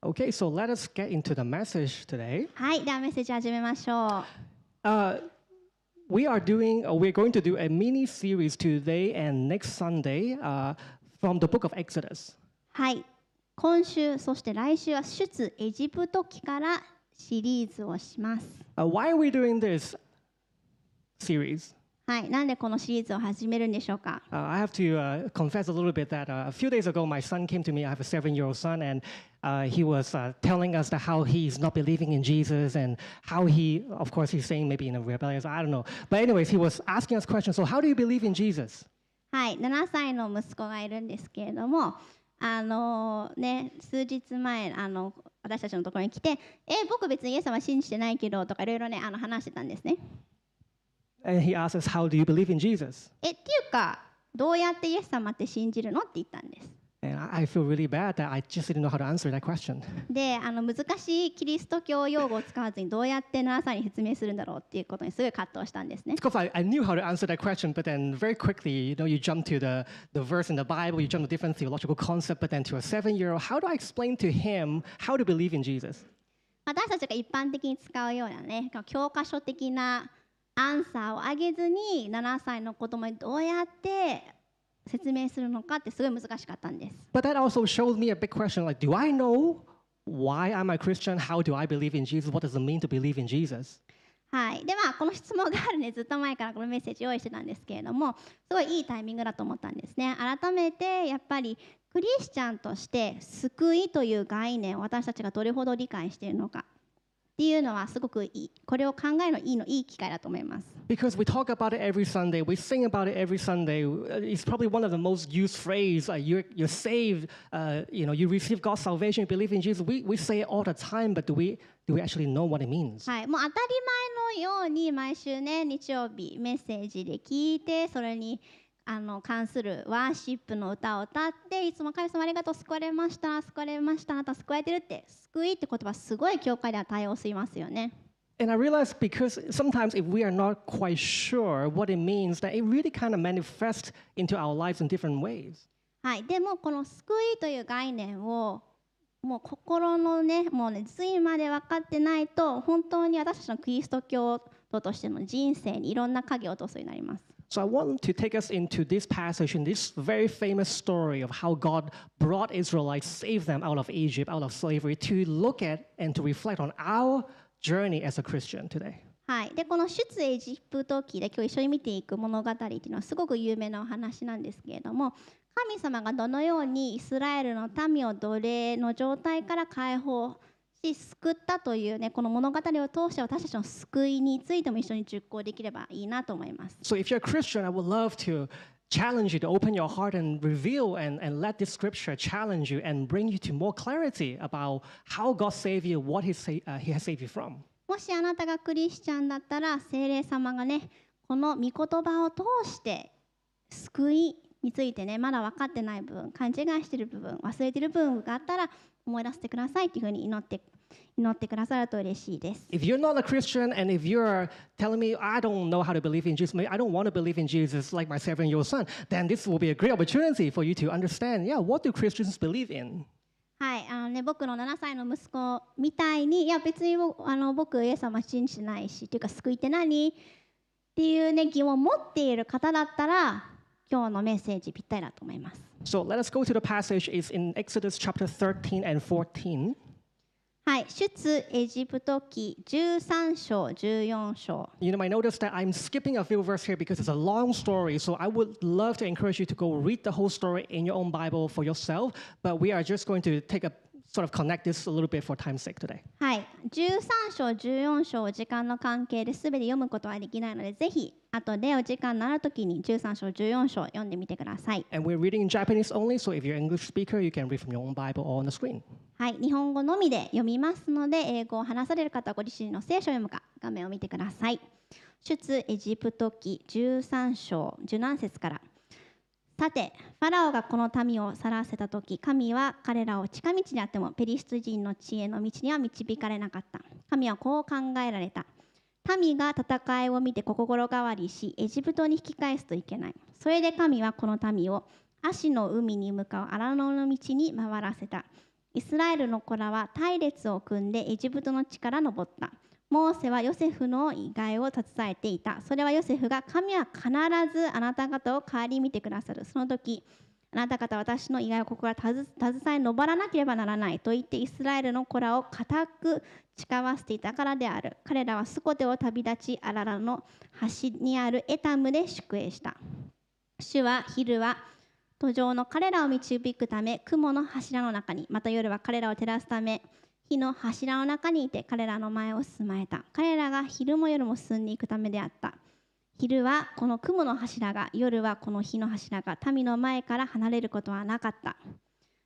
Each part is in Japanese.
Okay, so let us get into the message today. はい、ではメッセージ始めましょう。 Uh, we are doing, uh, we're going to do a mini series today and next Sunday uh, from the book of Exodus. はい、今週、そして来週は出エジプト記からシリーズをします。 Uh, why are we doing this series? はい、なんでこのシリーズを始めるんでしょうか。Uh, I have to uh, confess a little bit that uh, a few days ago, my son came to me. I have a seven year old son, and uh, he was uh, telling us that how he's not believing in Jesus and how he, of course, he's saying maybe in a rebellious, I don't know. But, anyways, he was asking us questions. So, how do you believe in Jesus? はい、7歳の息子がいるんですけれども、あのね、数日前あの私たちのところに来て「え僕別にイエス様信じてないけど」とかいろいろねあの話してたんですね。And he asked us, How do you believe in Jesus? えっていうかどうやってイエス様って信じるのって言ったんです。And I I feel really bad that I just didn't know how to answer that question. であの難しいキリスト教用語を使わずにどうやって7歳に説明するんだろうっていうことにすごい葛藤したんですね。Because I, I knew how to answer that question, but then very quickly, you know, you jump to the, the verse in the Bible, you jump to different theological concept, but then to a seven year old, how do I explain to him how to believe in Jesus? 私たちが一般的に使うようなね教科書的なアンサーをあげずに7歳の子供にどうやって説明するのかってすごい難しかったんです。But that also shows me a big question like, do I know why I'm a Christian? How do I believe in Jesus? What does it mean to believe in Jesus? はい、でまあこの質問があるねずっと前からこのメッセージ用意してたんですけれどもすごいいいタイミングだと思ったんですね改めてやっぱりクリスチャンとして救いという概念を私たちがどれほど理解しているのかっていうのはすごくいいこれを考えるのいいのいい機会だと思います Because we talk about it every Sunday, we sing about it every Sunday. Uh, It's probably one of the most used phrases. Uh, you're, you're saved, uh, you know, you receive God's salvation, you believe in Jesus. We, we say it all the time, but do we, do we actually know what it means? はい、もう当たり前のように毎週ね日曜日メッセージで聞いてそれにあの関するワーシップの歌を歌っていつも神様ありがとう救われました救われましたあなた救われてるって救いって言葉すごい教会では対応しますよね。And I realize because sometimes if we are not quite sure what it means, that it really kind of manifests into our lives in different ways. はい、でもこの救いという概念をもう心のねもうね髄まで分かってないと本当に私たちのキリスト教徒としての人生にいろんな影を落とすようになります。So I want to take us into this passage in this very famous story of how God brought Israelites, saved them out of Egypt, out of slavery, to look at and to reflect on our journey as a Christian today. はい、でこの出エジプト記で今日一緒に見ていく物語っていうのはすごく有名なお話なんですけれども神様がどのようにイスラエルの民を奴隷の状態から解放 し救ったというねこの物語を通して私たちの救いについても一緒に実行できればいいなと思います。So if you're a Christian, I would love to challenge you to open your heart and reveal and, and let this scripture challenge you and bring you to more clarity about how God saved you, what he, sa- uh, he has saved you from. もしあなたがクリスチャンだったら聖霊様がねこの御言葉を通して救いについてねまだ分かってない部分勘違いしている部分忘れている部分があったら思い出してくださいっていうふうに祈って祈ってくださると嬉しいです。If you're not a Christian and if you're telling me, I don't know how to believe in Jesus, I don't want to believe in Jesus like my seven year old son, then this will be a great opportunity for you to understand, yeah, what do Christians believe in? はいあのね、僕の7歳の息子みたいにいや別に僕あの僕イエス様信じてないしっていうか救いって何っていう、ね、疑問を持っている方だったら今日のメッセージぴったりだと思います。 So let us go to the passage. It's in Exodus chapter 13 and 14. はい、出エジプト記13章14章 You know, I noticed that I'm skipping a few verses here because it's a long story. So I would love to encourage you to go read the whole story in your own Bible for yourself. But we are just going to take a sort of connect this a little bit for time's sake today. はい、13章14章を時間の関係で全て読むことはできないのでぜひ後でお時間のある時に13章14章読んでみてください。And we're reading in Japanese only. So if you're an English speaker, you can read from your own Bible or on the screen. はい、日本語のみで読みますので英語を話される方はご自身の聖書を読むか画面を見てください。出エジプト記13章17節からさてファラオがこの民を去らせた時神は彼らを近道にあってもペリシテ人の知恵の道には導かれなかった。神はこう考えられた。民が戦いを見て心変わりしエジプトに引き返すといけない。それで神はこの民を足の海に向かう荒野の道に回らせた。イスラエルの子らは隊列を組んでエジプトの地から登った。モーセはヨセフの意外を携えていた。それはヨセフが神は必ずあなた方を顧みてくださる。その時、あなた方私の意外をここから携え登らなければならないと言ってイスラエルの子らを固く誓わせていたからである。彼らはスコテを旅立ち、アララの端にあるエタムで宿営した。主は昼は途上の彼らを導くため雲の柱の中にまた夜は彼らを照らすため火の柱の中にいて彼らの前を進まれた。彼らが昼も夜も進んでいくためであった。昼はこの雲の柱が夜はこの火の柱が民の前から離れることはなかった。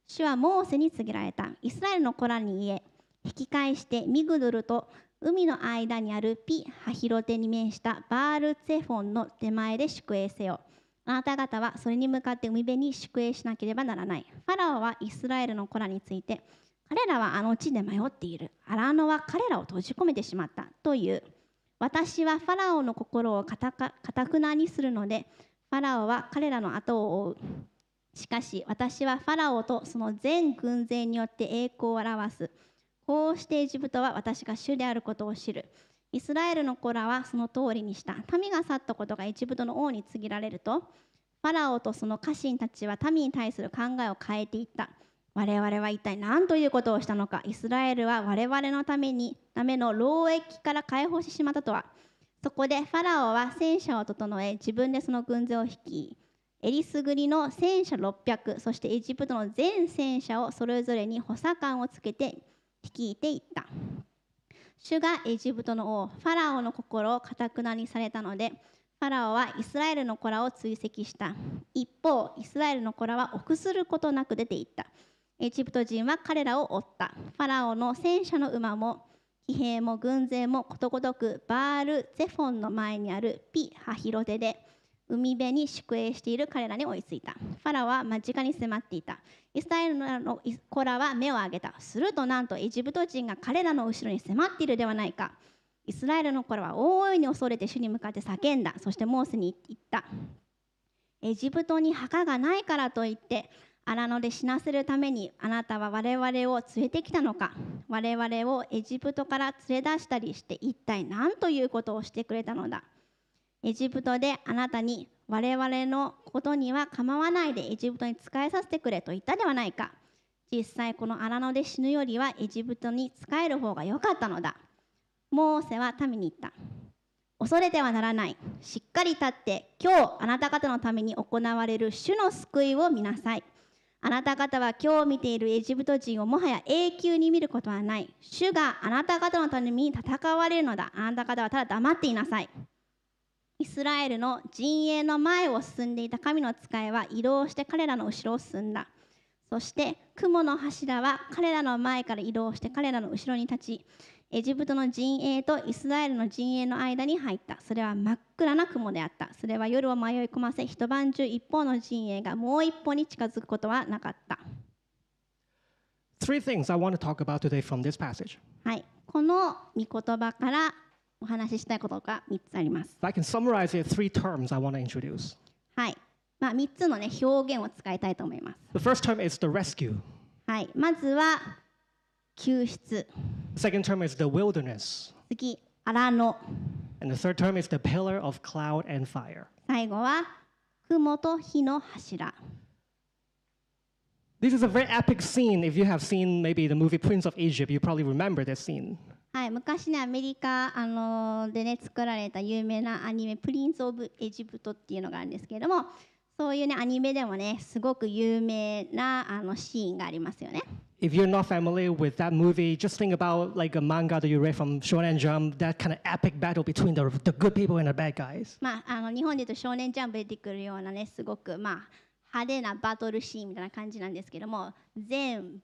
主はモーセに告げられた。イスラエルの子らに言え引き返してミグドルと海の間にあるピ・ハヒロテに面したバールツェフォンの手前で宿営せよ。あなた方はそれに向かって海辺に宿営しなければならない。ファラオはイスラエルの子らについて、彼らはあの地で迷っている。アラノは彼らを閉じ込めてしまった。という。私はファラオの心をかたかたくなにするので、ファラオは彼らの後を追う。しかし私はファラオとその全軍勢によって栄光を表す。こうしてエジプトは私が主であることを知る。イスラエルの子らはその通りにした民が去ったことがエジプトの王に告げられるとファラオとその家臣たちは民に対する考えを変えていった我々は一体何ということをしたのか。イスラエルは我々のためにための労役から解放してしまったとは。そこでファラオは戦車を整え自分でその軍勢を率いえりすぐりの戦車600そしてエジプトの全戦車をそれぞれに補佐官をつけて率いていった。主がエジプトの王ファラオの心をかたくなにされたのでファラオはイスラエルの子らを追跡した。一方イスラエルの子らは臆することなく出て行った。エジプト人は彼らを追ったファラオの戦車の馬も騎兵も軍勢もことごとくバール・ゼフォンの前にあるピ・ハヒロテで海辺に宿営している彼らに追いついた。ファラオは間近に迫っていた。イスラエルの子らは目を上げた。するとなんとエジプト人が彼らの後ろに迫っているではないか。イスラエルの子らは大いに恐れて主に向かって叫んだ。そしてモーセに言った。エジプトに墓がないからといって荒野で死なせるためにあなたは我々を連れてきたのか？我々をエジプトから連れ出したりして一体何ということをしてくれたのだ？エジプトであなたに我々のことには構わないでエジプトに仕えさせてくれと言ったではないか？実際この荒野で死ぬよりはエジプトに仕える方が良かったのだ。モーセは民に言った。恐れてはならない。しっかり立って今日あなた方のために行われる主の救いを見なさい。あなた方は今日見ているエジプト人をもはや永久に見ることはない。主があなた方のために戦われるのだ。あなた方はただ黙っていなさい。イスラエルの陣営の前を進んでいた神の使いは移動して彼らの後ろを進んだ。そして雲の柱は彼らの前から移動して彼らの後ろに立ちエジプトの陣営とイスラエルの陣営の間に入ったそれは真っ暗な雲であったそれは夜を迷い込ませ一晩中一方の陣営がもう一方に近づくことはなかった Three things I want to talk about today from this passage. はいこの御言葉からお話ししたいことが3つあります。I can summarize it, three terms I want to introduce. はい。まあ、3つのね、表現を使いたいと思います。The first term is the rescue. はい。まずは、救出。Second term is the wilderness. 次、荒野。And the third term is the pillar of cloud and fire. 最後は、雲と火の柱。This is a very epic scene. If you have seen maybe the movie Prince of Egypt, you probably remember this scene. はい。昔ね、アメリカ、あのーでね、作られた有名なアニメ、プリンス・オブ・エジプトっていうのがあるんですけれども、そういうね、アニメでもね、すごく有名なあのシーンがありますよね。If you're not familiar with that movie, just think about like a manga that you read from Shonen Jump, that kind of epic battle between the, the good people and the bad guys. まあ、あの日本でいうと少年ジャンプで出てくるようなねすごくまあ派手なバトルシーンみたいな感じなんですけども善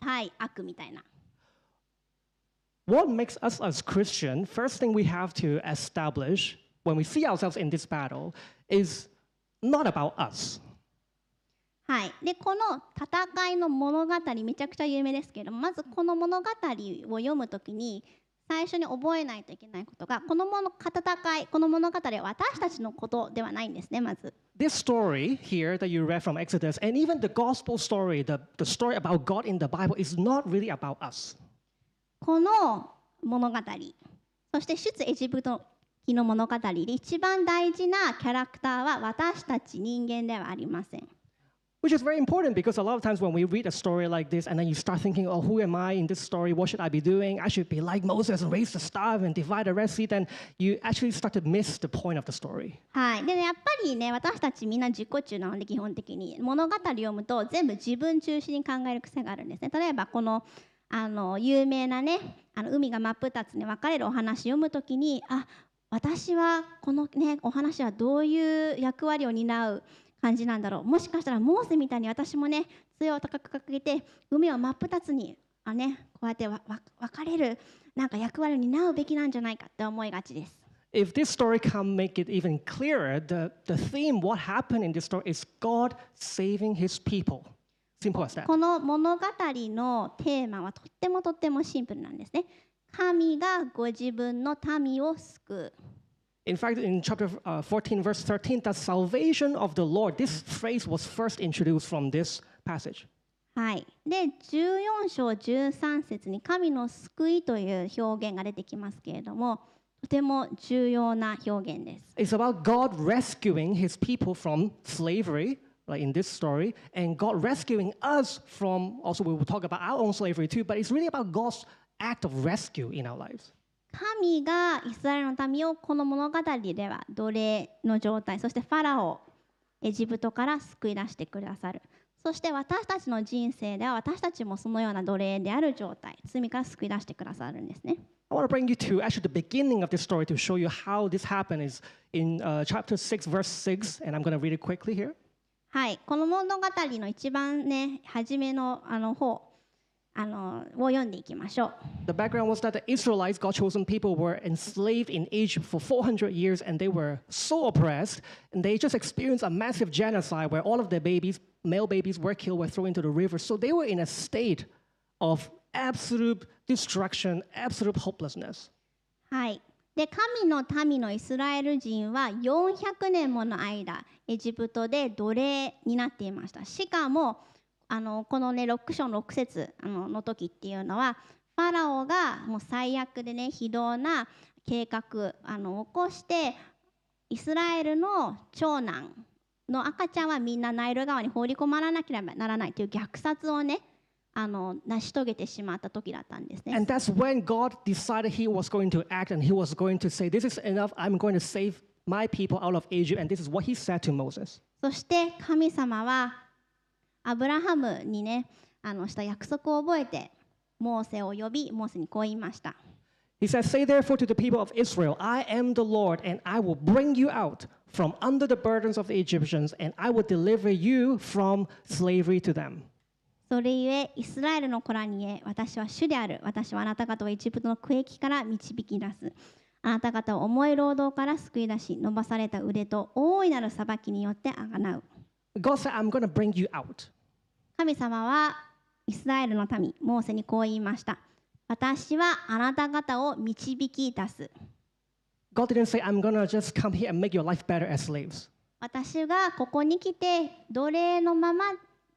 対悪みたいな What makes us as Christian, first thing we have to establish when we see ourselves in this battle is not about us. はい。でこの戦いの物語めちゃくちゃ有名ですけどもまずこの物語を読むときに最初に覚えないといけないことがこの物戦いこの物語は私たちのことではないんですねまず。This story here that you read from Exodus, and even the gospel story, the, the story about God in the Bible, is not really about us. この物語そして出エジプト記の物語で一番大事なキャラクターは私たち人間ではありません Which is very important because a lot of times when we read a story like this and then you start thinking, oh, who am I in this story? What should I be doing? I should be like Moses and raise the staff and divide the Red Sea. Then you actually start to miss the point of the story. はい、でねやっぱりね私たちみんな自己中なので基本的に物語を読むと全部自分中心に考える癖があるんですね例えばこのあの有名なねあの海が真っ二つに分かれるお話読むときにあ私はこのねお話はどういう役割を担う感じなんだろうもしかしたらモーセみたいに私もね杖を高く掲げて海を真っ二つにあ、ね、こうやって分かれるなんか役割を担うべきなんじゃないかって思いがちです。If this story can make it even clearer, the, the theme, what happened in this story, is God saving his people. Simple as that. この物語のテーマはとってもとってもシンプルなんですね。神がご自分の民を救う。In fact, in chapter uh, 14, verse 13, the salvation of the Lord, this phrase was first introduced from this passage. はい、で14章13節に神の救いという表現が出てきますけれどもとても重要な表現です。 It's about God rescuing his people from slavery, like in this story, and God rescuing us from, also, we will talk about our own slavery too, but it's really about God's act of rescue in our lives. 神がイスラエルの民をこの物語では奴隷の状態そしてファラオエジプトから救い出してくださるそして私たちの人生では私たちもそのような奴隷である状態罪から救い出してくださるんですね I want to bring you to actually the beginning of this story to show you how this happened is in uh, chapter 6, verse 6, and I'm going to read it quickly here. はいこの物語の一番ね初めのあの方あのを読んでいきましょう The background was that the Israelites, God's chosen people, were enslaved in Egypt for 400 years and they were so oppressed. And they just experienced a massive genocide where all of their babies, male babies, were killed, were thrown into the river. So they were in a state of absolute destruction, absolute hopelessness. はい。で、神の民のイスラエル人は400年もの間、エジプトで奴隷になっていました。しかも、あのこのね、6章6節あのの時っていうのは、ファラオがもう最悪でね、非道な計画あの起こして、イスラエルの長男の赤ちゃんはみんなナイル川に放り込まなければならないという虐殺をね、あの成し遂げてしまった時だったんですね。And that's when God decided He was going to act and He was going to say, This is enough. I'm going to save my people out of Egypt. And this is what He said to Moses. そして神様はアブラハムにねあのした約束を覚えてモーセを呼びモーセにこう言いました。He says, Say therefore to the people of Israel, I am the Lord, and I will bring you out from under the burdens of the Egyptians, and I will deliver you from slavery to them. それゆえイスラエルの子らに言え私は主である私はあなた方をエジプトの区域から導き出すあなた方を重い労働から救い出し伸ばされた腕と大いなる裁きによってあがなう God said, I'm going to bring you out. 神様はイスラエルの民モーセにこう言いました私はあなた方を導き出す God didn't say, I'm to just come here and make your life better as slaves. 私がここに来て奴隷のまま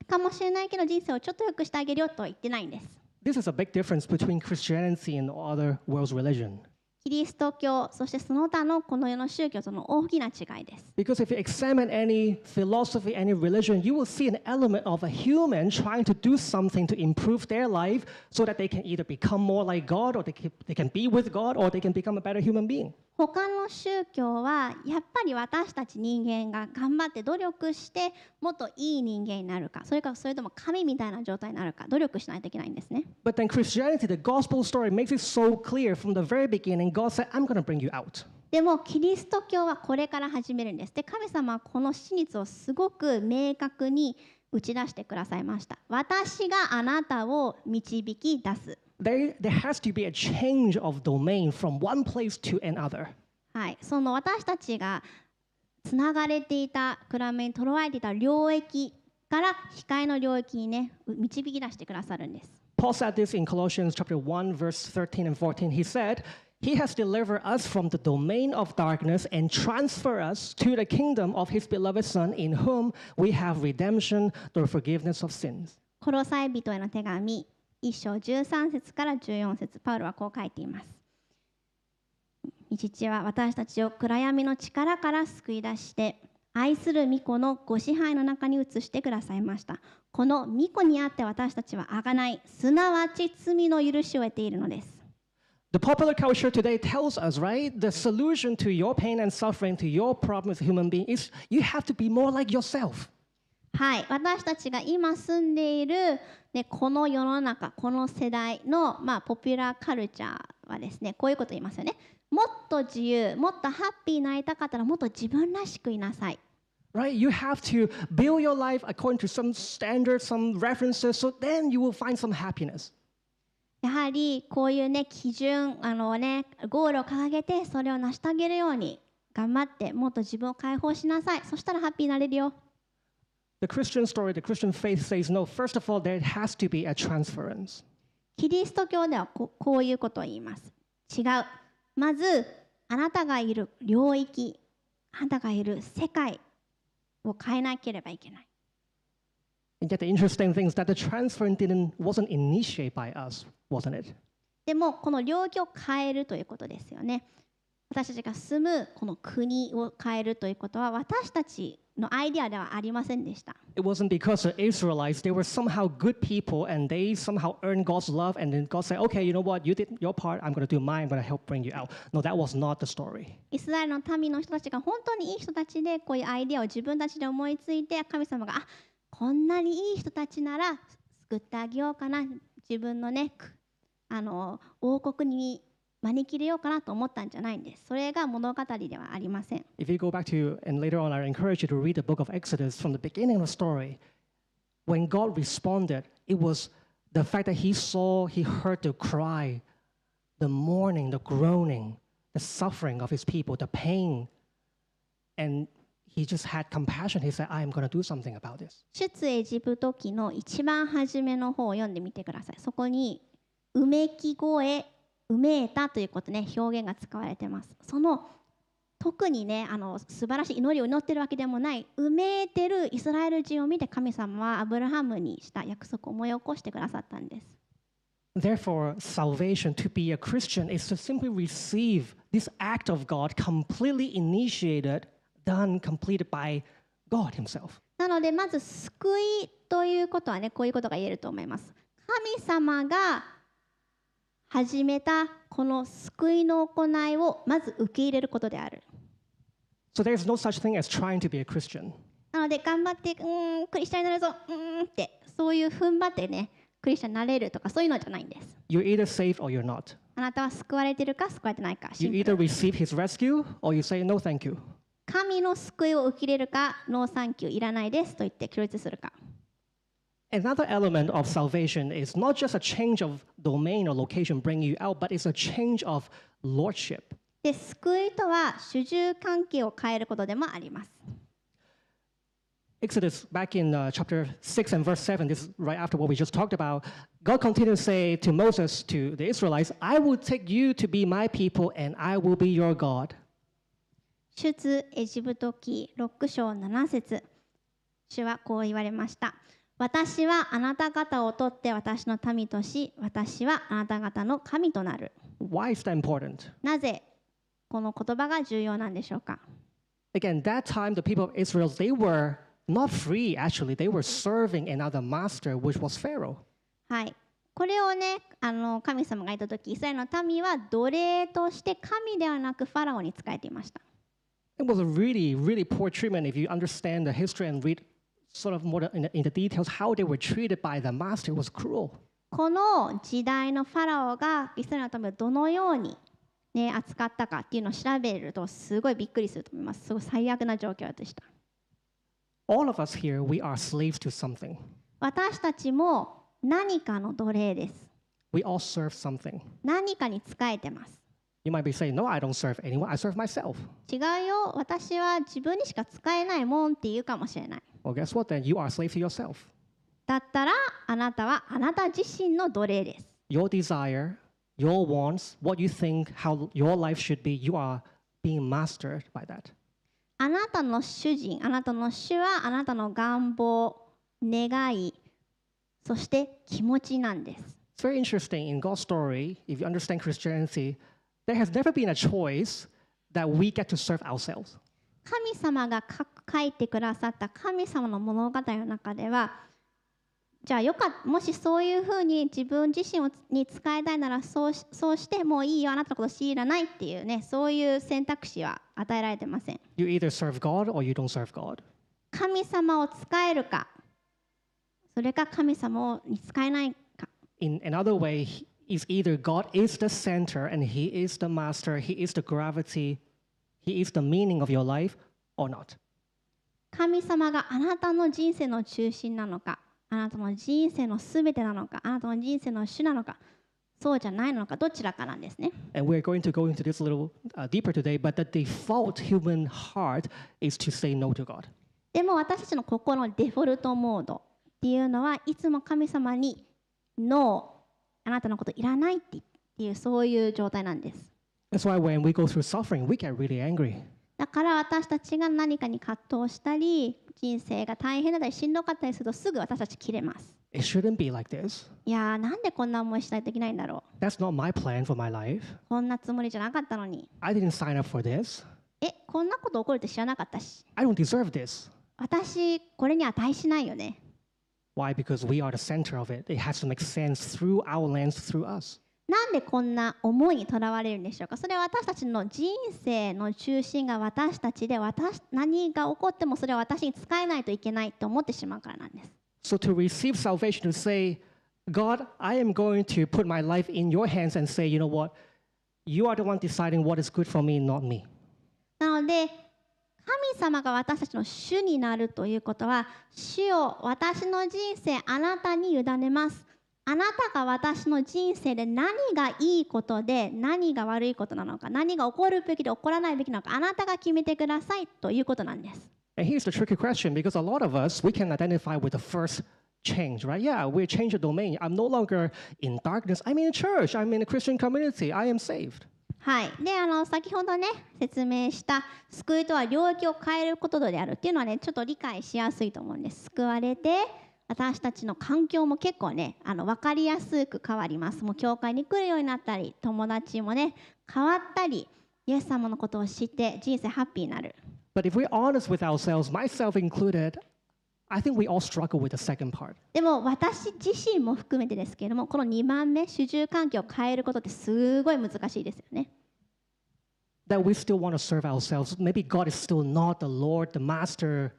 かもしれないけど人生をちょっと良くしてあげるよとは言ってないんです。This is a big difference between Christianity and other world's religion. キリスト教そしてその他のこの世の宗教との大きな違いです。 Because if you examine any philosophy, any religion, you will see an element of a human trying to do something to improve their life so that they can either become more like God or they can, they can be with God or they can become a better human being. 他の宗教はやっぱり私たち人間が頑張って努力してもっといい人間になるかそれかそれとも神みたいな状態になるか努力しないといけないんですね。But then Christianity, the gospel story, makes it so clear from the very beginning. God said, I'm going to bring you out. でもキリスト教はこれから始めるんです。で神様はこの真実をすごく明確に打ち出してくださいました。私があなたを導き出す。There, there has to be a change of domain from one place to another. はい、その私たちがつながれていた暗めにとらわれていた領域から光の領域にねう導き出してくださるんです。 Paul said this in Colossians chapter 1 verse 13 and 14. He said, "He has delivered us from the domain of darkness and transferred us to the kingdom of his beloved son in whom we have redemption through forgiveness of sins." コロサイ人への手紙 1章13節から14節パウロはこう書いています。父は私たちを暗闇の力から救い出して愛する御子のご支配の中に移してくださいました。この御子にあって私たちはあがない、すなわち罪の許しを得ているのです。The popular culture today tells us, right, the solution to your pain and suffering, to your problem as a human being, is you have to be more like yourself. はい、私たちが今住んでいる、ね、この世の中この世代の、まあ、ポピュラーカルチャーはですねこういうこと言いますよねもっと自由もっとハッピーになりたかったらもっと自分らしくいなさい Right? You have to build your life according to some standards, some references, so then you will find some happiness. やはりこういうね基準あのねゴールを掲げてそれを成し遂げるように頑張ってもっと自分を解放しなさいそしたらハッピーになれるよ The Christian story, the Christian faith says no. First of all, there has to be a transference. キリスト教ではここういうことを言います違うまずあなたがいる領域あなたがいる世界を変えなければいけない And yet the interesting thing is that the transfer didn't wasn't initiated by us, wasn't it? でもこの領域を変えるということですよね私たちが住むこの国を変えるということは私たちのアイデアではありませんでした It wasn't because the Israelites, they were somehow good people and they somehow earned God's love and then God said, okay, you know what, you did your part, I'm going to do mine, I'm going to help bring you out. No, that was not the story. イスラエルの民の人たちが本当にいい人たちでこういうアイデアを自分たちで思いついて神様があこんなにいい人たちなら救ってあげようかな自分のねくあの王国に招き入れようかなと思ったんじゃないんですそれが物語ではありません If you go back to, and later on, I encourage you to read the book of Exodus from the beginning of the story. When God responded, it was the fact that He saw, He heard the cry, the mourning, the groaning, the suffering of His people, the pain. And He just had compassion. He said, I am going to do something about this. 出エジプト記の一番初めの方を読んでみてくださいそこにうめき声うめいたということね表現が使われてます。その特にねあの素晴らしい祈りを祈ってるわけでもないうめいてるイスラエル人を見て神様はアブラハムにした約束を思い起こしてくださったんです。Therefore, salvation, to be a Christian, is to simply receive this act of God completely initiated, done, completed by God Himself. なのでまず救いということはねこういうことが言えると思います。神様が始めたこの救いの行いをまず受け入れることである So there's no such thing as trying to be a Christian. なので頑張ってうーんクリスチャンになるぞうーんってそういう踏ん張ってねクリスチャンになれるとかそういうのじゃないんです You're either saved or you're not. あなたは救われてるか救われてないかシ You either receive His rescue or you say, no, thank you. 神の救いを受け入れるかノーサンキューいらないですと言って拒絶するか Another element of salvation is not just a change of domain or location bringing you out, but it's a change of lordship. で救いとは主従関係を変えることでもあります Exodus, back in uh, chapter 6 and verse 7, this is right after what we just talked about, God continued to say to Moses, to the Israelites, I will take you to be my people and I will be your God. 出エジプト記6章7節主はこう言われました 私はあなた方を取って私の民とし私はあなた方の神となる Why is that important? なぜこの言葉が重要なんでしょうか Again, that time the people of Israel, they were not free actually. They were serving another master, which was Pharaoh. はいこれをねあの神様が言った時イスラエルの民は奴隷として神ではなくファラオに仕えていました It was a really, really poor treatment if you understand the history and read sort of more in the, in the details how they were treated by the master. Was cruel. この時代のファラオがイスラエルの民をどのように、ね、扱ったかっていうのを調べるとすごいびっくりすると思いますすごい最悪な状況でした All of us here, we are slaves to something. 私たちも何かの奴隷です We all serve something. 何かに仕えてます You might be saying, No, I don't serve anyone, I serve myself. 違うよ私は自分にしか使えないもんって言うかもしれない Well, guess what then? You are a slave to yourself. だったらあなたはあなた自身の奴隷です。Your desire, your wants, what you think, how your life should be, you are being mastered by that. あなたの主人、あなたの主はあなたの願望、願い、そして気持ちなんです。It's very interesting in God's story, if you understand Christianity, there has never been a choice that we get to serve ourselves. 神様が書書いてくださった神様の物語の中ではじゃあよかっもしそういうふうに自分自身をに使いたいならそうしそうしてもういいよ。あなたのこと知らないっていうねそういう選択肢は与えられてません。You either serve God or you don't serve God. 神様を使えるか。それか神様をに使えないか。In another way, is either God is the center and He is the master, He is the gravity, He is the meaning of your life, or not. 神様があなたの人生の中心なのかあなたの人生のすべてなのかあなたの人生の主なのかそうじゃないのかどちらかなんですね And we're going to go into this a little uh, deeper today, but the default human heart is to say no to God. でも私たちの心のデフォルトモードっていうのはいつも神様に「ノーあなたのこといらない」っていうそういう状態なんです That's why when we go through suffering, we get really angry. だから私たちが何かに葛藤したり人生が大変だったりしんどかったりするとすぐ私たち切れます It shouldn't be like this. いやーなんでこんな思いしないといけないんだろ That's not my plan for my life. うこんなつもりじゃなかったのに I didn't sign up for this. えこんなこと起こるって知らなかったし I don't deserve this. 私これに値しないよね Why? Because we are the center of it. It has to make sense through our lens, through us. なんでこんな思いにとらわれるんでしょうかそれは私たちの人生の中心が私たちで私何が起こってもそれは私に使えないといけないと思ってしまうからなんです。So to receive salvation, to say, God, I am going to put my life in your hands and say, you know what? You are the one deciding what is good for me, not me. なので神様が私たちの主になるということは主を私の人生あなたに委ねます。あなたが私の人生で何がいいことで何が悪いことなのか何が起こるべきで起こらないべきなのかあなたが決めてくださいということなんです。And here's the tricky question because a lot of us, we can identify with the first change, right? Yeah, we change the domain. I'm no longer in darkness. I'm in a church. I'm in a Christian community. I am saved. はい、であの先ほどね説明した救いとは領域を変えることであるっていうのはねちょっと理解しやすいと思うんです。救われて私たちの環境も結構ねあの分かりやすく変わります。もう教会に来るようになったり友達もね変わったりイエス様のことを知って人生ハッピーになる。But if we're honest with ourselves, myself included, I think we all struggle with the second part. でも私自身も含めてですけれどもこの2番目主従環境を変えることってすごい難しいですよね That we still want to serve ourselves. Maybe God is still not the Lord, the Master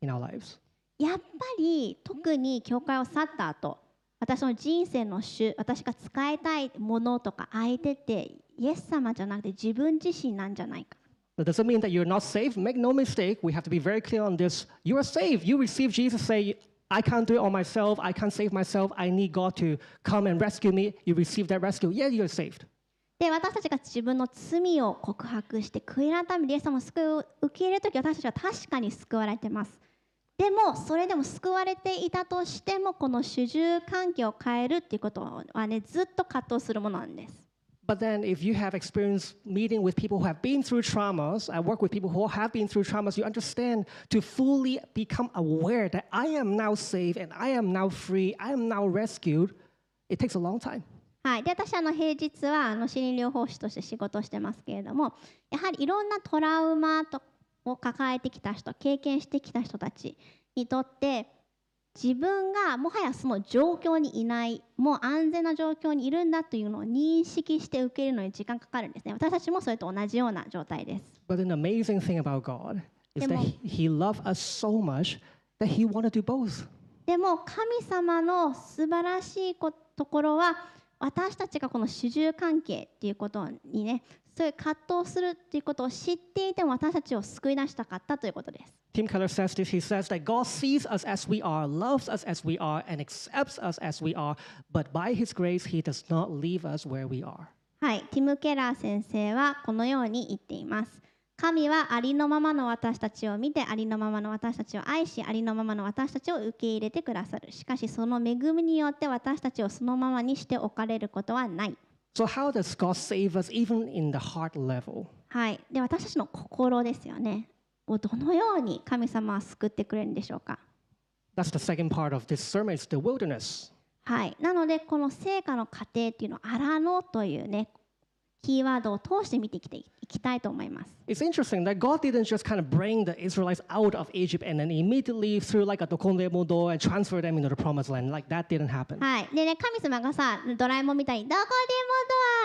in our lives. やっぱり特に教会を去った後私の人生の主私が使いたいものとか相手ってイエス様じゃなくて自分自身なんじゃないか That doesn't mean that you're not saved. Make no mistake. We have to be very clear on this. You are saved. You receive Jesus. Say, I can't do it on myself. I can't save myself. I need God to come and rescue me. You receive that rescue. Yeah, you're saved. で私たちが自分の罪を告白して悔い改めてイエス様を救いを受け入れる時私たちは確かに救われてますでもそれでも救われていたとしてもこの主従関係を変えるっていうことはねずっと葛藤するものなんです But then, if you have experience meeting with people who have been through traumas, I work with people who have been through traumas, you understand to fully become aware that I am now saved and I am now free, I am now rescued. It takes a long time. はい、で私あの平日はあの心理療法士として仕事をしてますけれどもやはりいろんなトラウマとを抱えてきた人経験してきた人たちにとって 自分がもはやその状況にいないもう安全な状況にいるんだというのを認識して受けるのに時間かかるんですね私たちもそれと同じような状態です But an amazing thing about God is that he, loved us so much that He wanted to do both. でも神様の素晴らしいこところは私たちがこの主従関係っていうことにねそういう葛藤するっていうことを知っていても私たちを救い出したかったということです。Tim Keller says this. He says that God sees us as we are, loves us as we are, and accepts us as we are, but by His grace, He does not leave us where we are. はい、ティム・ケラー先生はこのように言っています。神はありのままの私たちを見てありのままの私たちを愛しありのままの私たちを受け入れてくださる。しかしその恵みによって私たちをそのままにしておかれることはない。So, how does God save us even in the heart level? はい。で私たちの心ですよね。をどのように神様は救ってくれるんでしょうか。That's the second part of this sermon, it's the wilderness. はい。なのでこの成果の過程っていうのをアラノというねキーワードを通して見てきていきたいと思います It's interesting that God didn't just kind of bring the Israelites out of Egypt and then immediately through like a dokonde door and transfer them into the promised land. Like that didn't happen. はい。でね、神様がさ、ドラえもんみたいに、どこでも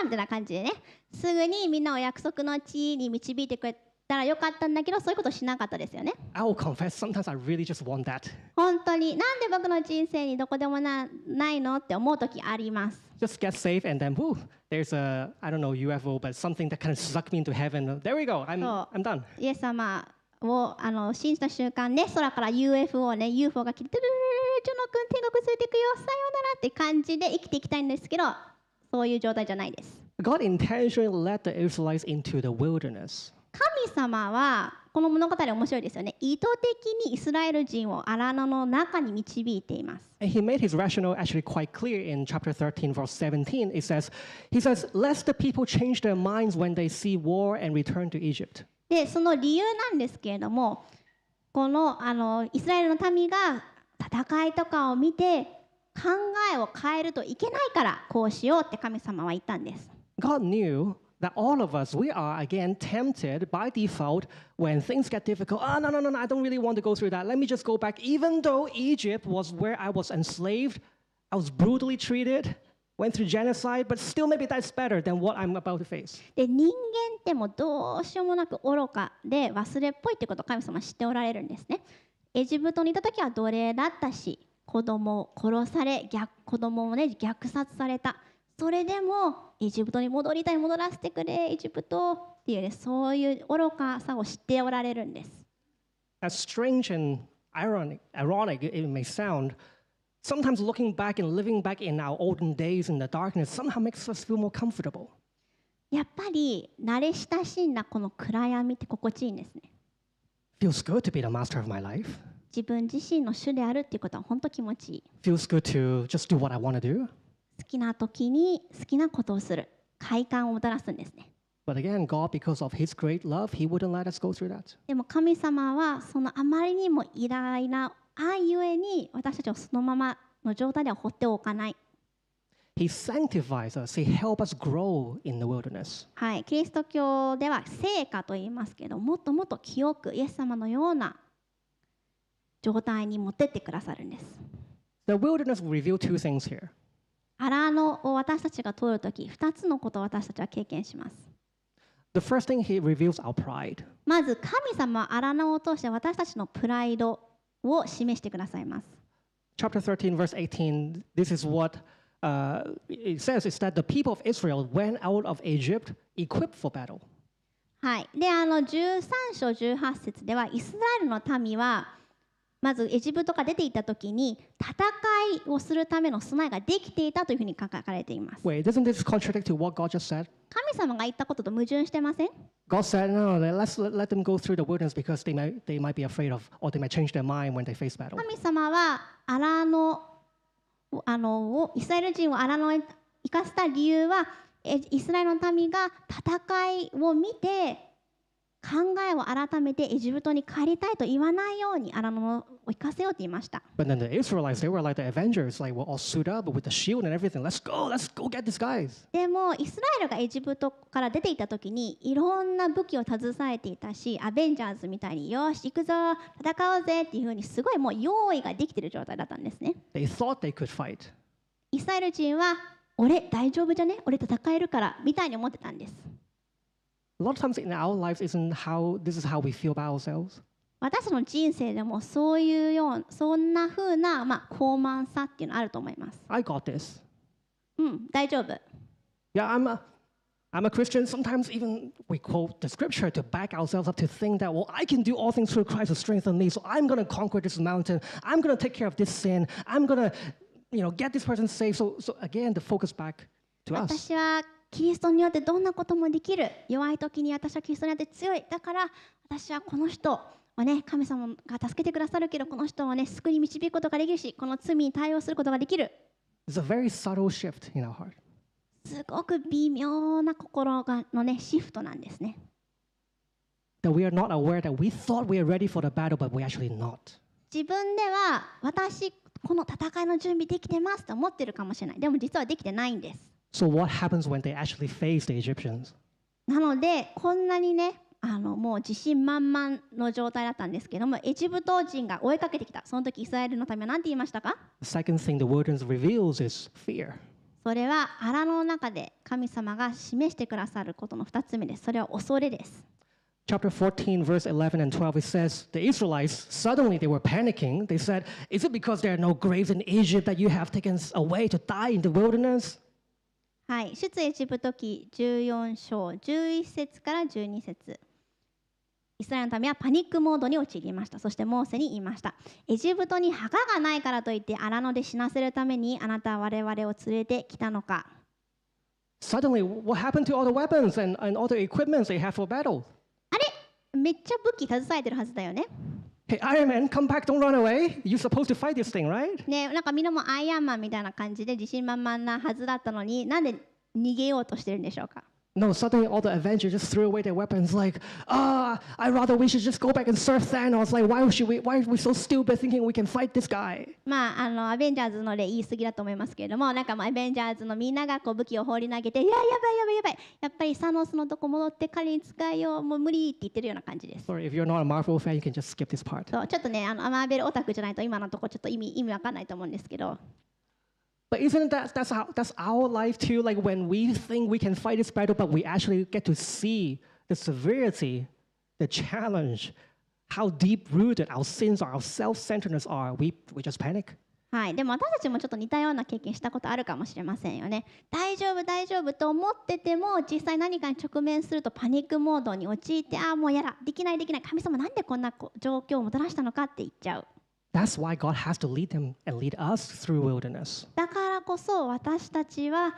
ドアみたいな感じでね、すぐにみんなを約束の地に導いてくれたらよかったんだけど、そういうことしなかったですよね。I will confess, sometimes I really just want that. 本当に、なんで僕の人生にどこでもなないのって思う時あります。Just get saved and then, whoo, there's a, I don't know, UFO, but something that kind of sucked me into heaven. There we go, I'm, Oh. I'm done. イエス様をあの信じた瞬間ね、空から UFO ね、UFO が来て、ルルルルルジョノ君天国ついてくよ、さようならって感じで生きていきたいんですけど、そういう状態じゃないです。God intentionally led the Israelites into the wilderness. 神様はこの物語面白いですよね意図的にイスラエル人を荒野の中に導いています And he made his rationale actually quite clear in chapter 13, verse 17. It says, He says, Lest the people change their minds when they see war and return to Egypt. でその理由なんですけれどもこのあのイスラエルの民が戦いとかを見て考えを変えるといけないからこうしようって神様は言ったんです God knew that all of us, we are again tempted by default when things get difficult. Oh, no, no, no, no, I don't really want to go through that. Let me just go back. Even though Egypt was where I was enslaved, I was brutally treated, went through genocide, but still maybe that's better than what I'm about to face. で人間ってもうどうしようもなく愚かで忘れっぽいってことを神様は知っておられるんですね。エジプトにいた時は奴隷だったし子供を殺され逆子供をね虐殺された それでもエジプトに戻りたい戻らせてくれエジプトっていうねそういう愚かさを知っておられるんです。As strange and ironic, ironic it may sound, sometimes looking back and living back in our olden days in the darkness somehow makes us feel more comfortable. やっぱり慣れ親しんだこの暗闇って心地いいんですね。Feels good to be the master of my life. 自分自身の主であるっていうことは本当気持ちいい。Feels good to just do what I want to do. 好きな時に好きなことをする快感をもたらすんですね。But again, God, because of His great love, He wouldn't let us go through that. でも神様はそのあまりにも偉大な愛ゆえに私たちをそのままの状態では放っておかない。He sanctifies us. He helps us grow in the wilderness. はい、キリスト教では聖歌と言いますけどもっともっと清くイエス様のような状態に持ってってくださるんです。The wilderness will reveal two things here. 荒野を私たちが通るとき2つのことを私たちは経験します。The first thing He reveals our pride. まず神様は荒野を通して私たちのプライドを示してくださいます。Chapter 13, verse 18, this is what uh, it says is that the people of Israel went out of Egypt equipped for battle. はい、であの13章18節ではイスラエルの民はまずエジプトから出ていった時に戦いをするための備えができていたというふうに書かれています。Wait, doesn't this contradict to what God just said? 神様が言ったことと矛盾してません God said, no, no, let's let, them go through the wilderness because they might, they might be afraid of, or they might change their mind when they face battle. 神様は荒野あのをイスラエル人を荒野へ行かせた理由はえイスラエルの民が戦いを見て考えを改めてエジプトに帰りたいと言わないように荒野を行かせようと言いました。But then the Israelites, they were like the Avengers, like we're all suited up with the shield and everything. Let's go, let's go get these guys. でもイスラエルがエジプトから出ていた時にいろんな武器を携えていたしアベンジャーズみたいによし行くぞ戦おうぜっていうふうにすごいもう用意ができてる状態だったんですね。They thought they could fight. イスラエル人は俺大丈夫じゃね？俺戦えるからみたいに思ってたんです。A lot of times in our lives, isn't how this is how we feel about ourselves. 私たちの人生でもそういうようそんな風なまあ高慢さっていうのあると思います。 I got this. うん大丈夫。 Yeah, I'm a, I'm a Christian. Sometimes even we quote the scripture to back ourselves up to think that, well, I can do all things through Christ who strengthens me. So I'm going to conquer this mountain. I'm going to take care of this sin. I'm going to, you know, get this person saved. So, so again, the focus back to us. 私は キリストによってどんなこともできる。弱い時に私はキリストによって強い。だから私はこの人をね神様が助けてくださるけどこの人をね救いに導くことができるしこの罪に対応することができる。It's a very subtle shift in our heart. すごく微妙な心がのねシフトなんですね。That we are not aware that we thought we are ready for the battle, but we're actually not. 自分では私この戦いの準備できてますと思ってるかもしれない。でも実はできてないんです So, what happens when they actually face the Egyptians? なのでこんなにねあのもう自信満々の状態だったんですけどもエジプト人が追いかけてきたその時イスラエルのためは何て言いましたか The second thing the wilderness reveals is fear. それは荒野の中で神様が示してくださることの2つ目ですそれは恐れです Chapter 14, verse 11 and 12, it says, The Israelites, suddenly they were panicking. They said, Is it because there are no graves in Egypt that you have taken away to die in the wilderness? はい。出エジプト記14章11節から12節。イスラエルの民はパニックモードに陥りました。そしてモーセに言いました。エジプトに墓がないからといって荒野で死なせるためにあなたは我々を連れてきたのか。Suddenly, what happened to all the weapons and, and all the equipment they have for battle? あれ？めっちゃ武器携えてるはずだよね Hey, Iron Man, come back, don't run away. You're supposed to fight this thing, right? ねなんかみんなもアイアンマンみたいな感じで自信満々なはずだったのになんで逃げようとしてるんでしょうか No, suddenly all the Avengers just threw away their weapons like, ah, I rather we should just go back and serve Thanos. Like, why should we, why are we so stupid thinking we can fight this guy? まああのアベンジャーズの例言い過ぎだと思いますけれどもなんかもうアベンジャーズのみんながこう武器を放り投げていややばいやばいやばいやっぱりサノスのとこ戻って彼に使えようもう無理って言ってるような感じです Sorry, if you're not a Marvel fan, you can just skip this part. そうちょっとねあのマーベルオタクじゃないと今のとこちょっと意味意味わかんないと思うんですけど But isn't that that's how that's our life too? Like when we think we can fight this battle, but we actually get to see the severity, the challenge, how deep rooted our sins are, our self-centeredness are, we we just panic. はい、でも私たちもちょっと似たような経験したことあるかもしれませんよね。大丈夫大丈夫と思ってても実際何かに直面するとパニックモードに陥ってああもうやだできないできない神様なんでこんな状況をもたらしたのかって言っちゃう。That's why God has to lead them and lead us through wilderness. だからこそ私たちは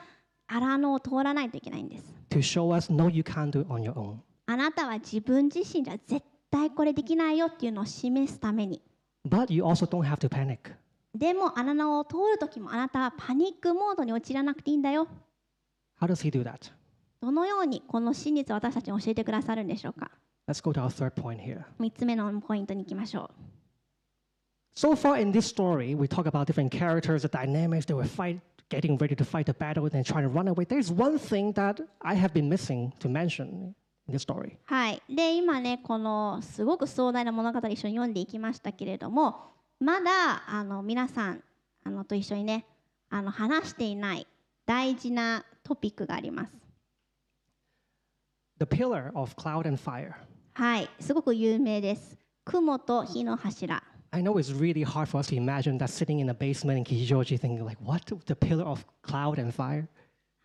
荒野を通らないといけないんです。あなたは自分自身じゃ絶対これできないよっていうのを示すために。But you also don't have to panic. でも荒野を通るときもあなたはパニックモードに陥らなくていいんだよ。どのようにこの真実を私たちに教えてくださるんでしょうか ?3 つ目のポイントに行きましょう。So far in this story, we talk about different characters, the dynamics, they were fight, getting ready to fight the battle, and trying to run away. There's one thing that I have been missing to mention in this story. はい、で今ねこのすごく壮大な物語一緒に読んでいきましたけれどもまだあの皆さんあのと一緒にねあの話していない大事なトピックがあります。The pillar of cloud and fire. はい、すごく有名です。雲と火の柱。I know it's really hard for us to imagine that sitting in a basement in Kichijoji thinking like, what? The pillar of cloud and fire?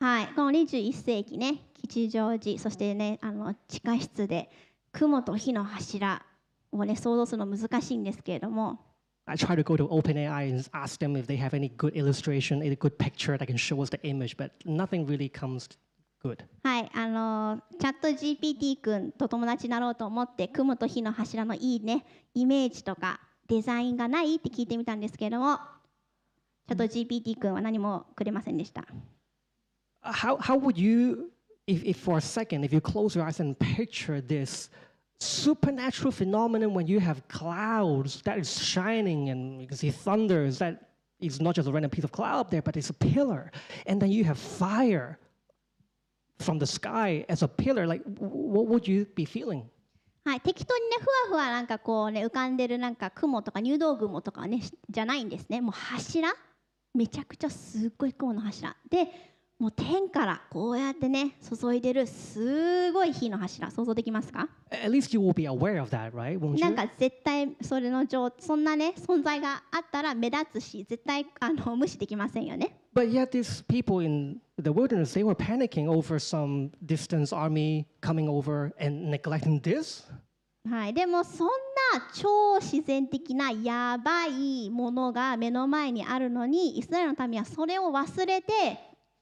はい、この21世紀ね吉祥寺そしてねあの地下室で雲と火の柱をね想像するの難しいんですけれども I try to go to OpenAI and ask them if they have any good illustration, a good picture that can show us the image, but nothing really comes good. はい、あのチャット GPT 君と友達になろうと思って雲と火の柱のいいねイメージとかデザインがないって聞いてみたんですけれどもチャット GPT 君は何もくれませんでした。 Uh, How, how would you, if, if for a second, if you close your eyes and picture this supernatural phenomenon when you have clouds that is shining and you can see thunders, that is not just a random piece of cloud up there, but it's a pillar. And then you have fire from the sky as a pillar, like w- what would you be feeling? はい、適当にねふわふわなんかこうね浮かんでるなんか雲とか入道雲とかはねしじゃないんですね。もう柱？めちゃくちゃすっごい雲の柱。でもう天からこうやってね注いでるすごい火の柱。想像できますか？At least you will be aware of that, right? Won't なん you? か絶対それの状そんなね存在があったら目立つし絶対あの無視できませんよね But yet, these people in the wilderness, they were panicking over some distant army coming over and neglecting this. はい、でもそんな超自然的なやばいものが目の前にあるのにイスラエルの民はそれを忘れて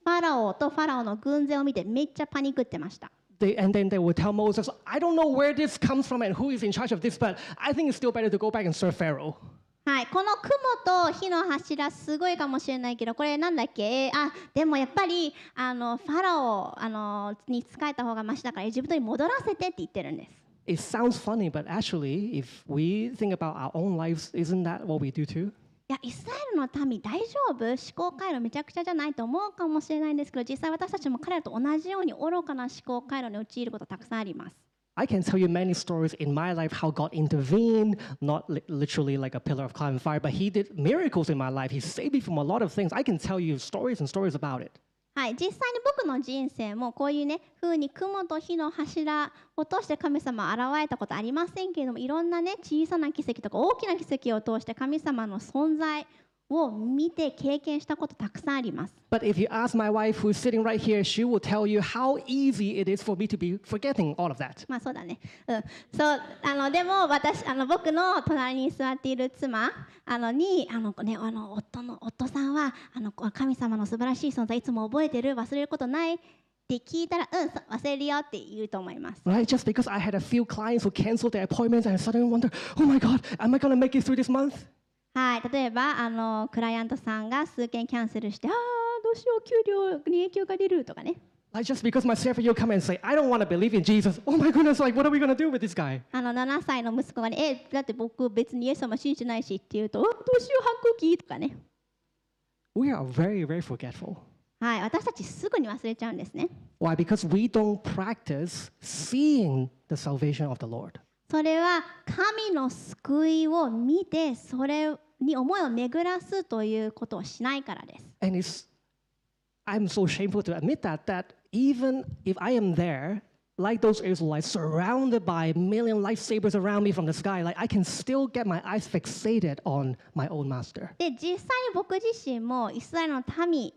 フ ァラオとファラオの軍勢を見てめっちゃパニックってました。 They, and then they would tell Moses, I don't know where this comes from and who is in charge of this, but I think it's still better to go back and serve Pharaoh. はい、この雲と火の柱すごいかもしれないけどこれなんだっけ？えーあでもやっぱりあのファラオあのに仕えた方がマシだからエジプトに戻らせてって言ってるんです。It sounds funny, but actually, if we think about our own lives, isn't that what we do too? いやイスラエルの民大丈夫？思考回路めちゃくちゃじゃないと思うかもしれないんですけど実際私たちも彼らと同じように愚かな思考回路に陥ることたくさんあります。I can tell you many stories in my life how God intervened, not li- literally like a pillar of cloud and fire, but He did miracles in my life. He saved me from a lot of things. I can tell you stories and stories about it. はい、実際に僕の人生もこういうね風に雲と火の柱を通して神様現れたことありませんけれどもいろんなね小さな奇跡とか大きな奇跡を通して神様の存在を見て経験したことたくさんあります。But if you ask my wife, who's sitting right here, she will tell you how easy it is for me to be forgetting all of that. まあそうだね。うん。そうあのでも私あの僕の隣に座っている妻あのにあのねあの夫の夫さんはあの神様の素晴らしい存在いつも覚えてる忘れることないって聞いたらうん忘れるよって言うと思います。Right? Just because I had a few clients who canceled their appointments and suddenly wonder, oh my God, am I to make it through this month? はい、例えばあのクライアントさんが数件キャンセルしてああどうしよう給料に影響が出るとかね Like just because my CFO come and say, I don't want to believe in Jesus. Oh my goodness, like what are we going to do with this guy? あの7歳の息子がねえだって僕別にイエス様信じてないしって言うとあどうしよう反抗期とかね We are very, very forgetful. はい私たちすぐに忘れちゃうんですね Why? Because we don't practice seeing the salvation of the Lord. それは神の救いを見てそれに思いを巡らすということをしないからです And it's, I'm so shameful to admit that, that even if I am there, like those Israelites, surrounded by a million lightsabers around me from the sky, like I can still get my eyes fixated on my own master. で実際に僕自身もイスラエルの民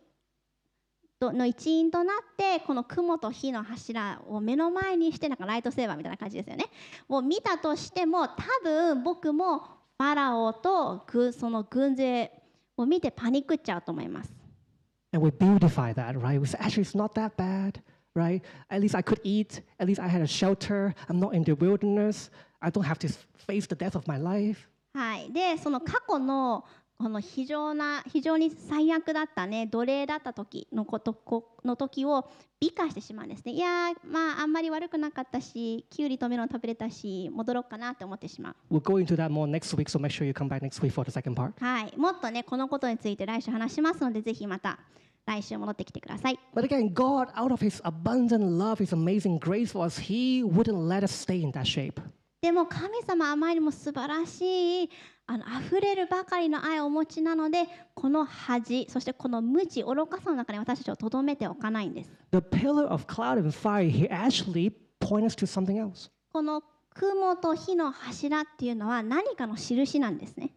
との一員となってこの雲と火の柱を目の前にしてなんかライトセーバーみたいな感じですよね。を見たとしても多分僕もファラオと軍その軍勢を見てパニックっちゃうと思います。And we beautify that, right? We say, actually, it's not that bad, right? At least I could eat. At least I had a shelter. I'm not in the wilderness. I don't have to face the death of my life. はい、でその過去のこの非常な非常に最悪だったね奴隷だった時のことこの時を美化してしまうんですねいやーまああんまり悪くなかったしきゅうりとメロン食べれたし戻ろうかなって思ってしまう We'll go into that more next week, so make sure you come back next week for the second part. はいもっとねこのことについて来週話しますのでぜひまた来週戻ってきてください But again, God, out of His abundant love, His amazing grace for us, He wouldn't let us stay in that shape. でも神様あまりにも素晴らしいあの溢れるばかりの愛をお持ちなのでこの恥そしてこの無知愚かさの中に私たちをとどめておかないんです The pillar of cloud and fire here actually point us to something else. この雲と火の柱っていうのは何かの印なんですね。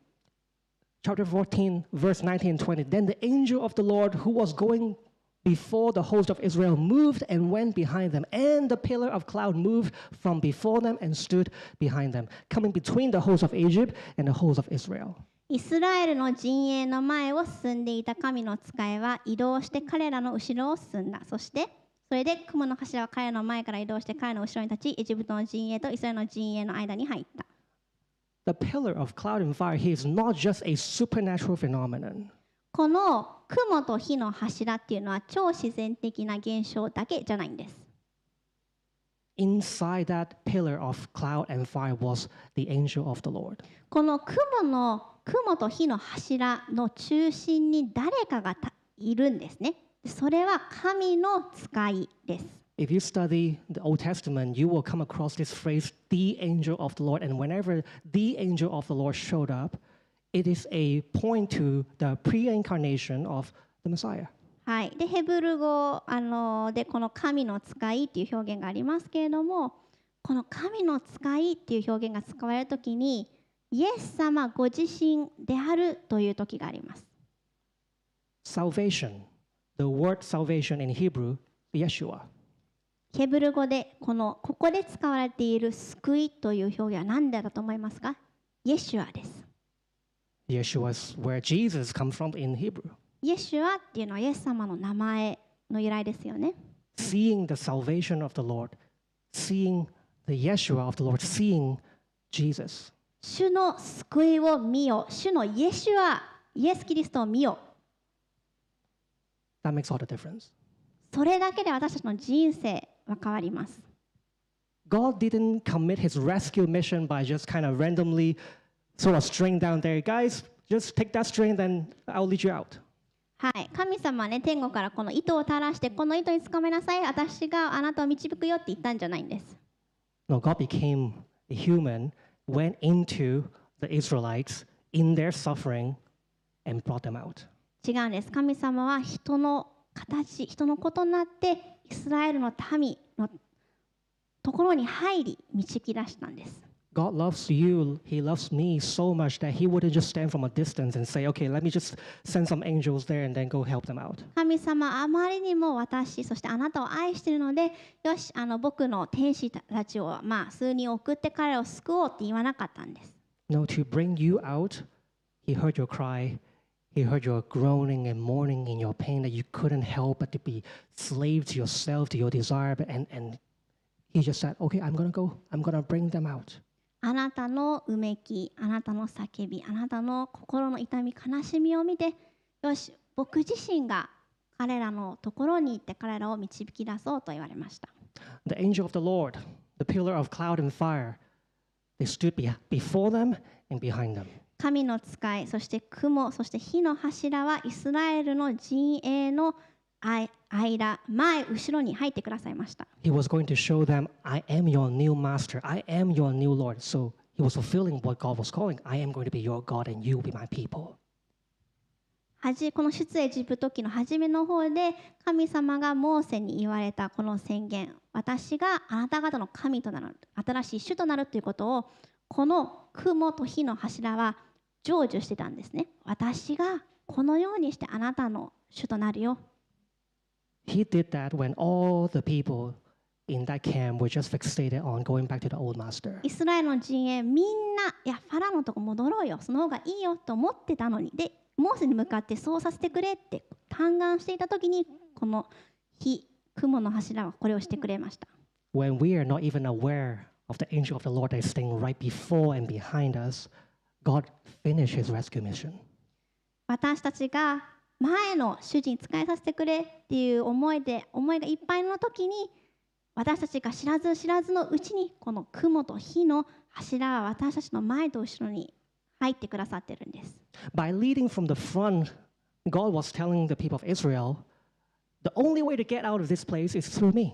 Chapter 14, verse 19 and 20. Then the angel of the Lord who was going before the host of Israel moved and went behind them, and the pillar of cloud moved from before them and stood behind them, coming between the host of Egypt and the host of Israel. イスラエルの陣営の前を進んでいた神の使いは移動して彼らの後ろを進んだ。そしてそれで雲の柱は彼らの前から移動して彼らの後ろに立ちエジプトの陣営とイスラエルの陣営の間に入った。The pillar of cloud and fire here is not just a supernatural phenomenon. この雲と火の柱っていうのは超自然的な現象だけじゃないんです。Inside that pillar of cloud and fire was the angel of the Lord. この雲の雲と火の柱の中心に誰かがたいるんですね。それは神の使いです。If you study the Old Testament, you will come across this phrase, the angel of the Lord. And whenever the angel of the Lord showed up, it is a point to the pre incarnation of the Messiah. はい、でヘブル語あのでこの神の使いっていう表現がありますけれどもこの神の使いっていう表現が使われるときにイエス様ご自身であるという時があります。Salvation, the word salvation in Hebrew, Yeshua. ヘブル語でこのここで使われている救いという表現は何だと思いますか？イエシュアです。Yeshua is where Jesus comes from in Hebrew. イエシュアっていうのはイエス様の名前 の由来ですよね。 Seeing the salvation of the Lord, seeing the Yeshua of the Lord, seeing Jesus. 主の救いを見よ。主のイエシュア、イエス・キリストを見よ。 That makes all the difference. それだけで私たちの人生は変わります。 God didn't commit his rescue mission by just kind of randomly sort of string down there, guys, just take that string, then I'll lead you out. はい、神様はね天国からこの糸を垂らしてこの糸につかめなさい私があなたを導くよって言ったんじゃないんです No, God became a human, went into the Israelites in their suffering, and brought them out. 違うんです神様は人の形人のことになってイスラエルの民のところに入り導き出したんです God loves you, He loves me so much that He wouldn't just stand from a distance and say, okay, let me just send some angels there and then go help them out. 神様あまりにも私そしてあなたを愛しているのでよしあの僕の天使たちをまあ数人送って彼を救おうって言わなかったんです No, to bring you out, He heard your cry. He heard your groaning and mourning in your pain that you couldn't help but to be slave to yourself, to your desire. but- And, and He just said, okay, I'm going to go. I'm going to bring them out. あなたのうめき、あなたの叫び、あなたの心の痛み、悲しみを見て、よし、僕自身が彼らのところに行って彼らを導き出そうと言われました。The angel of the Lord, the pillar of cloud and fire, they stood be- before them and behind them. 神の使い、そして雲、そして火の柱はイスラエルの陣営のあ間、前、後ろに入ってくださいました。He was going to show them, I am your new master. I am your new Lord. So he was fulfilling what God was calling. I am going to be your God and you will be my people. この出エジプト記の初めの方で神様がモーセに言われたこの宣言私があなた方の神となる新しい主となるということをこの雲と火の柱は成就してたんですね私がこのようにしてあなたの主となるよ He did that when all the people in that camp were just fixated on going back to the old master. イスラエルの陣営みんないやファラオのとこ戻ろうよその方がいいよと思ってたのにでモーセに向かってそうさせてくれって嘆願していた時にこの火雲の柱はこれをしてくれました When we are not even aware of the angel of the Lord that is staying right before and behind us, God finished his rescue mission. 私たちが前の主人に仕えさせてくれっていう思いで思いがいっぱいの時に私たちが知らず知らずのうちにこの雲と火の柱は私たちの前と後ろに入ってくださってるんです。By leading from the front, God was telling the people of Israel, the only way to get out of this place is through me.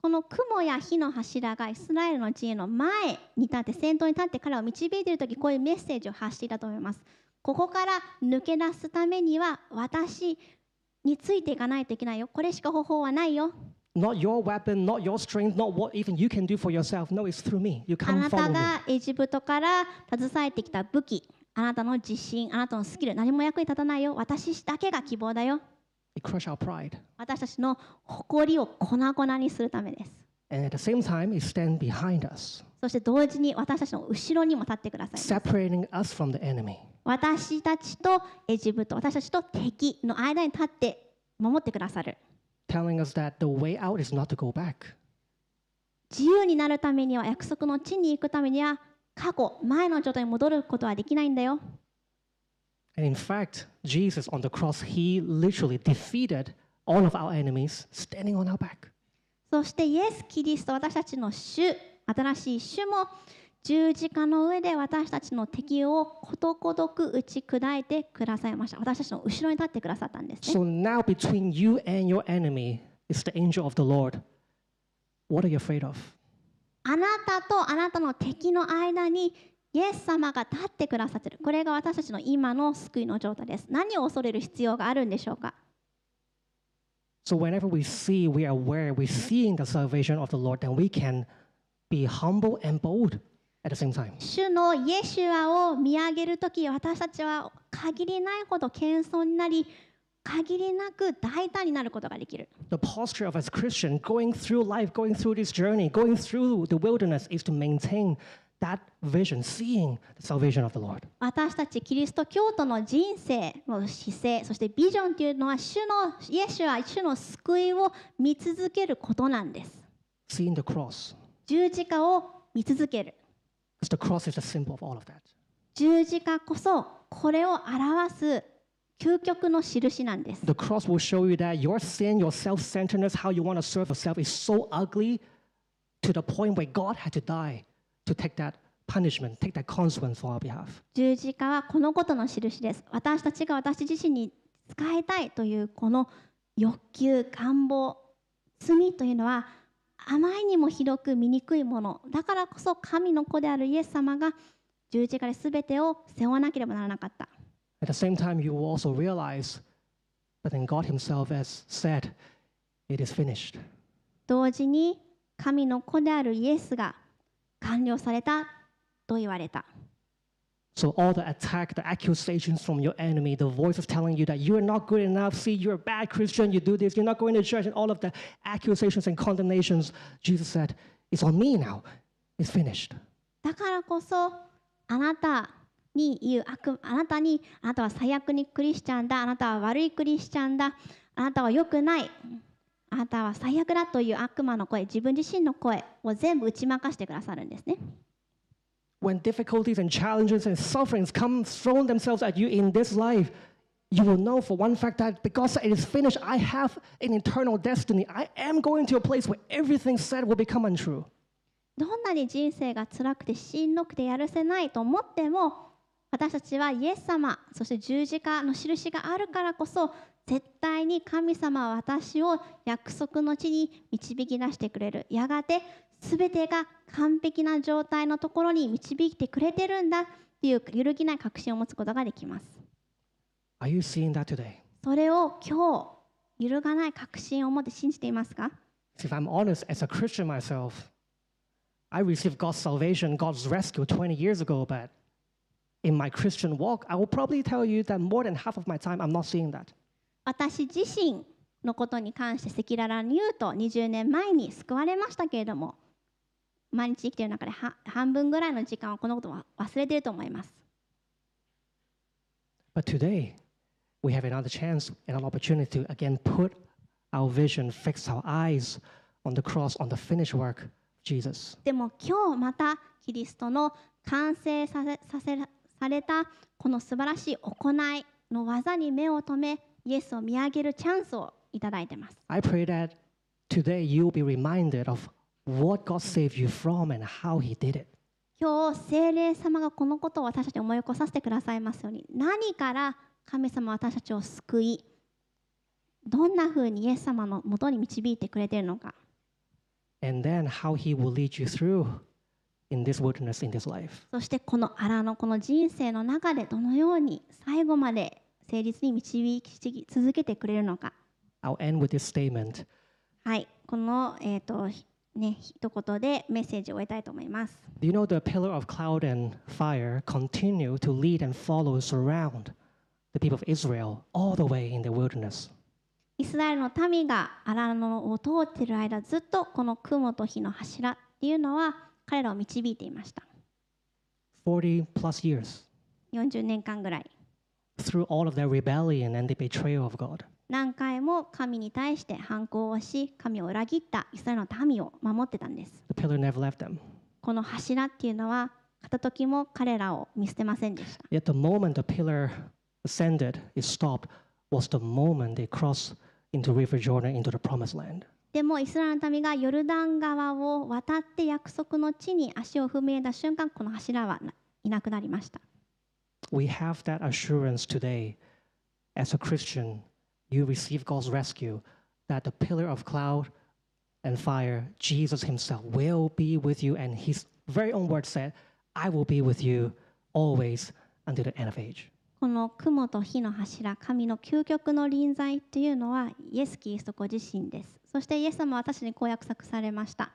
この雲や火の柱がイスラエルの陣営の前に立って先頭に立って彼を導いている時こういうメッセージを発していたと思います。ここから抜け出すためには私についていかないといけないよ。これしか方法はないよ。Not your weapon, not your strength, not what even you can do for yourself. No, it's through me. You あ come なた follow me. がエジプトから携えてきた武器、あなたの自信、あなたのスキル、何も役に立たないよ。私だけが希望だよ。It crush our pride. 私たちの誇りを粉々にするためです。And at the same time, it stand behind us, そして同時に私たちの後ろにも立ってください separating us from the enemy. 私たちとエジプト、私たちと敵の間に立って守ってくださる。telling us that the way out is not to go back. 自由になるためには、約束の地に行くためには、過去、前の状態に戻ることはできないんだよ。And in fact, Jesus on the cross, he literally defeated all of our enemies standing on our back. そしてイエス・キリスト、私たちの主、新しい主も十字架の上で私たちの敵をことごとく打ち砕いてくださいました。私たちの後ろに立ってくださったんですね。So now between you and your enemy is the angel of the Lord. What are you afraid of? あなたとあなたの敵の間にイエス様が立ってくださっている。これが私たちの今の救いの状態です。何を恐れる必要があるんでしょうか So whenever we see, we are aware, we're seeing the salvation of the Lord, then we can be humble and bold at the same time. 主のイエシュアを見上げるとき、私たちは限りないほど謙遜になり、限りなく大胆になることができる。The posture of as Christian going through life, going through this journey, going through the wilderness is to maintain that vision, seeing the salvation of the Lord. 私たちキリスト教徒の人生の姿勢そしてビジョンというのは主のイエスは主の救いを見続けることなんです Seeing the cross. 十字架を見続ける十字架こそこれを表す究極の印なんです。十字架はこのことの印です。私たちが私自身に使いたいというこの欲求、願望、罪というのはあまりにもひどく醜いもの。だからこそ神の子であるイエス様が十字架で全てを背負わなければならなかった。At the same time, you will also realize that then God Himself has said, It is finished. 同時に神の子であるイエスが完了されたと言われた So, all the attack, the accusations from your enemy, the voices telling you that you're not good enough, see, you're a bad Christian, you do this, you're not going to church, and all of the accusations and condemnations, Jesus said, It's on me now. It's finished. だからこそあなたに言う悪あなたにあなたは最悪にクリスチャンだあなたは悪いクリスチャンだあなたは良くないあなたは最悪だという悪魔の声自分自身の声を全部打ち負かしてくださるんですね When difficulties and challenges and sufferings come thrown themselves at you in this life, you will know for one fact that because it is finished, I have an eternal destiny. I am going to a place where everything said will become untrue. どんなに人生が辛くてしんどくてやるせないと思っても 私たちはイエス様そして十字架の印があるからこそ絶対に神様は私を約束の地に導き出してくれる。やがて全てが完璧な状態のところに導いてくれてるんだっていう揺るぎない確信を持つことができます。Are you seeing that today? それを今日揺るがない確信を持って信じていますか？If I'm honest, as a Christian myself, I received God's salvation, God's rescue 20 years ago, but in my Christian walk, I will probably tell you that more than half of my time I'm not seeing that. 私自身のことに関して赤裸々に言うと20年前に救われましたけれども毎日生きている中では半分ぐらいの時間はこのことを忘れていると思います。But today, we have another chance and an opportunity to again put our vision, fix our eyes on the cross, on the finished work of Jesus. でも今日またキリストの完成させさせされたこの素晴らしい行いの技に目を留めイエスを見上げるチャンスをいただいてます。I pray that today you'll be reminded of what God saved you from and how He did it. 今日聖霊様がこのことを私たちに思い起こさせてくださいますように何から神様は私たちを救いどんなふうにイエス様のもとに導いてくれているのか and then how he will lead you through in this wilderness in this life. そしてこの荒のこの人生の中でどのように最後まで誠実に導き続けてくれるのか I'll end with this statement. はいこの、えーとね、一言でメッセージを終えたいと思います。Do you know the pillar of cloud and fire continue to lead and follow, surround the people of Israel all the way in the wilderness? イスラエルの民が荒野を通っている間ずっとこの雲と火の柱っていうのは彼らを導いていました40 plus years 40年間ぐらい through all of their rebellion and the betrayal of God. 何回も神に対して反抗をし神を裏切ったイスラエルの民を守ってたんです The pillar never left them. この柱っていうのは片時も彼らを見捨てませんでした Yet the moment the pillar ascended, it stopped, was the moment they crossed into River Jordan into the promised land. でもイスラエルの民がヨルダン川を渡って約束の地に足を踏み入れた瞬間この柱はいなくなりました We have that assurance today. As a Christian, you receive God's rescue, that the pillar of cloud and fire, Jesus Himself, will be with you. And His very own word said, I will be with you always until the end of age. この雲と火の柱神の究極の臨在というのはイエス・キリストご自身ですそしてイエス様は私にこう約束されました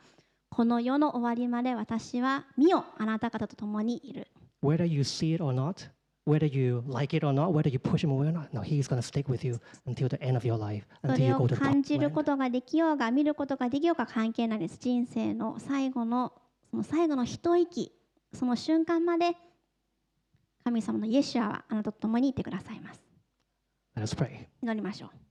この世の終わりまで私は見よあなた方と共にいる Whether you see it or not, whether you like it or not, whether you push Him away or not, no, He's going to stick with you until the end of your life, そ until れ you を go to the 感じ top る.ことができようが見ることができようが関係ないです人生の最後のその最後の一息その瞬間まで神様のイエシュアはあなたと共にいてくださいます Let us pray. 祈りましょう